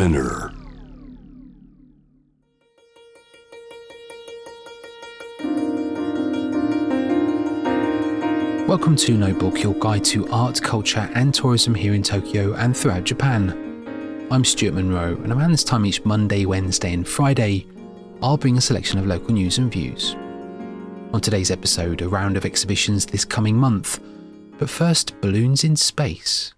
Spinner. Welcome to Notebook, your guide to art, culture, and tourism here in Tokyo and throughout Japan. I'm Stuart Monroe, and around this time each Monday, Wednesday, and Friday, I'll bring a selection of local news and views. On today's episode, a round of exhibitions this coming month, but first, balloons in space.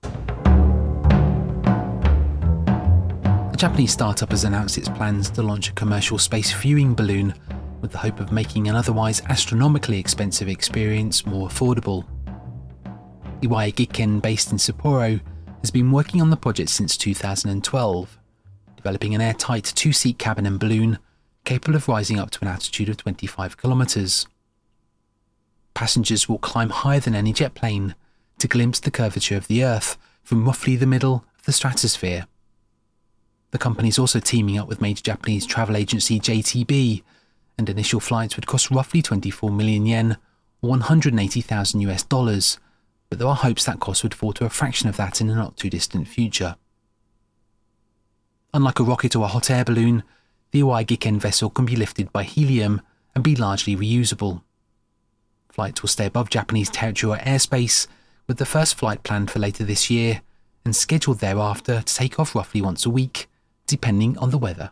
Japanese startup has announced its plans to launch a commercial space viewing balloon with the hope of making an otherwise astronomically expensive experience more affordable. Iwai Giken, based in Sapporo, has been working on the project since 2012, developing an airtight two seat cabin and balloon capable of rising up to an altitude of 25 kilometres. Passengers will climb higher than any jet plane to glimpse the curvature of the Earth from roughly the middle of the stratosphere. The company is also teaming up with major Japanese travel agency JTB and initial flights would cost roughly 24 million yen, or 180,000 US dollars, but there are hopes that cost would fall to a fraction of that in a not too distant future. Unlike a rocket or a hot air balloon, the Iwai Giken vessel can be lifted by helium and be largely reusable. Flights will stay above Japanese territorial airspace, with the first flight planned for later this year and scheduled thereafter to take off roughly once a week, depending on the weather.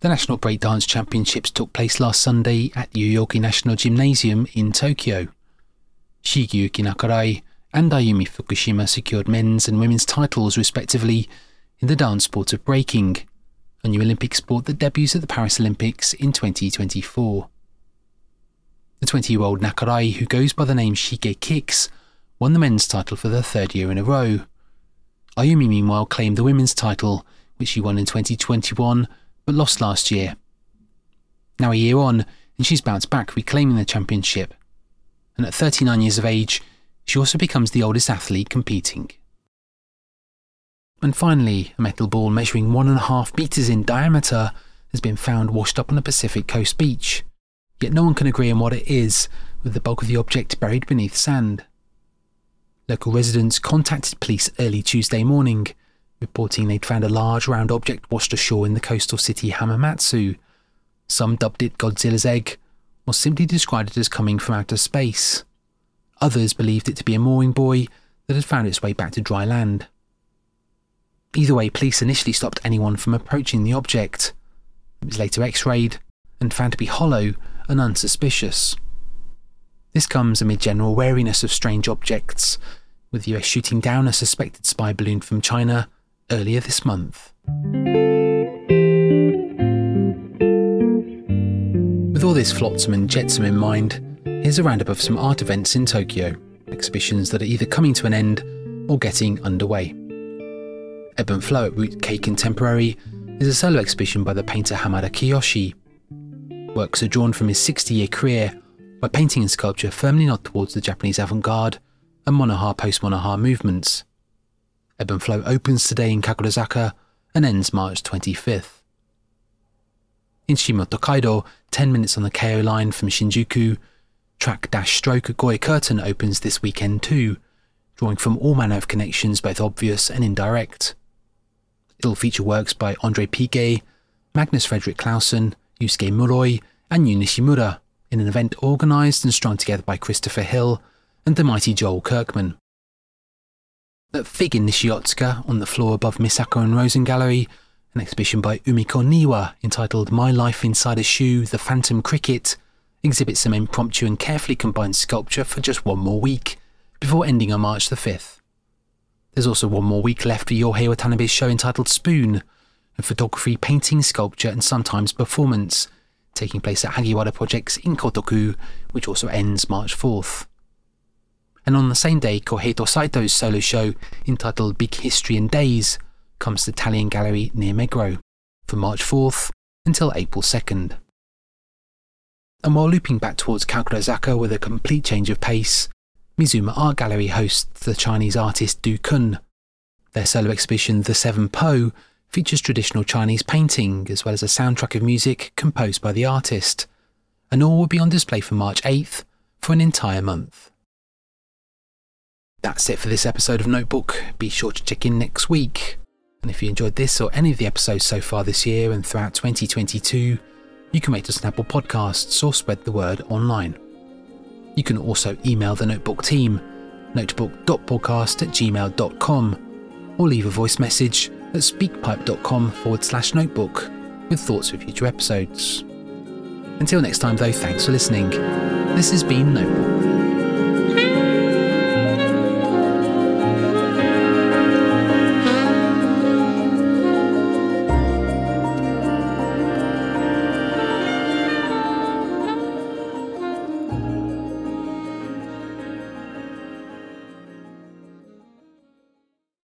The National Breakdance Championships took place last Sunday at Yoyogi National Gymnasium in Tokyo. Shigeyuki Nakarai and Ayumi Fukushima secured men's and women's titles respectively in the dance sport of breaking, a new Olympic sport that debuts at the Paris Olympics in 2024. The 20 year old Nakarai, who goes by the name Shigekix, won the men's title for the third year in a row. Ayumi, meanwhile, claimed the women's title, which she won in 2021 but lost last year. Now a year on, and she's bounced back, reclaiming the championship. And at 39 years of age, she also becomes the oldest athlete competing. And finally, a metal ball measuring one and a half metres in diameter has been found washed up on a Pacific coast beach. Yet no one can agree on what it is, with the bulk of the object buried beneath sand. Local residents contacted police early Tuesday morning reporting they'd found a large round object washed ashore in the coastal city Hamamatsu. Some dubbed it Godzilla's egg, or simply described it as coming from outer space. Others believed it to be a mooring buoy that had found its way back to dry land. Either way, police initially stopped anyone from approaching the object. It was later x rayed and found to be hollow and unsuspicious. This comes amid general wariness of strange objects, with the US shooting down a suspected spy balloon from China earlier this month. With all this flotsam and jetsam in mind, here's a roundup of some art events in Tokyo, exhibitions that are either coming to an end or getting underway. Ebb and Flow at RootK Contemporary is a solo exhibition by the painter Hamada Kiyoshi. Works are drawn from his 60 year career, where painting and sculpture firmly nod towards the Japanese avant garde and monoha post monoha movements. Ebb and Flow opens today in Kagurazaka and ends March 25th. In Shimotakaido, 10 minutes on the Keio line from Shinjuku, track Dash Stroke at Goya Curtain opens this weekend too, drawing from all manner of connections, both obvious and indirect. It'll feature works by Andre Piguet, Magnus Frederik Clausen, Yusuke Muroi, and Yu Nishimura in an event organised and strung together by Christopher Hill and the mighty Joel Kirkman. At Fig in Nishiotsuka, on the floor above Misako and Rosen Gallery, an exhibition by Umiko Niwa entitled My Life Inside a Shoe The Phantom Cricket exhibits some impromptu and carefully combined sculpture for just one more week, before ending on March the 5th. There's also one more week left for Yohei Watanabe's show entitled Spoon, a photography, painting, sculpture, and sometimes performance, taking place at Hagiwara Projects in Kotoku, which also ends March 4th. And on the same day, Kohei Saito's solo show, entitled Big History in Days, comes to Talion Gallery near Megro from March 4th until April 2nd. And while looping back towards Kagurazaka with a complete change of pace, Mizuma Art Gallery hosts the Chinese artist Du Kun. Their solo exhibition The Seven Po features traditional Chinese painting as well as a soundtrack of music composed by the artist, and all will be on display from March 8th for an entire month. That's it for this episode of Notebook. Be sure to check in next week. And if you enjoyed this or any of the episodes so far this year and throughout 2022, you can rate us on Apple Podcasts or spread the word online. You can also email the Notebook team, notebook.podcast at gmail.com, or leave a voice message at speakpipe.com forward slash notebook with thoughts for future episodes. Until next time, though, thanks for listening. This has been Notebook.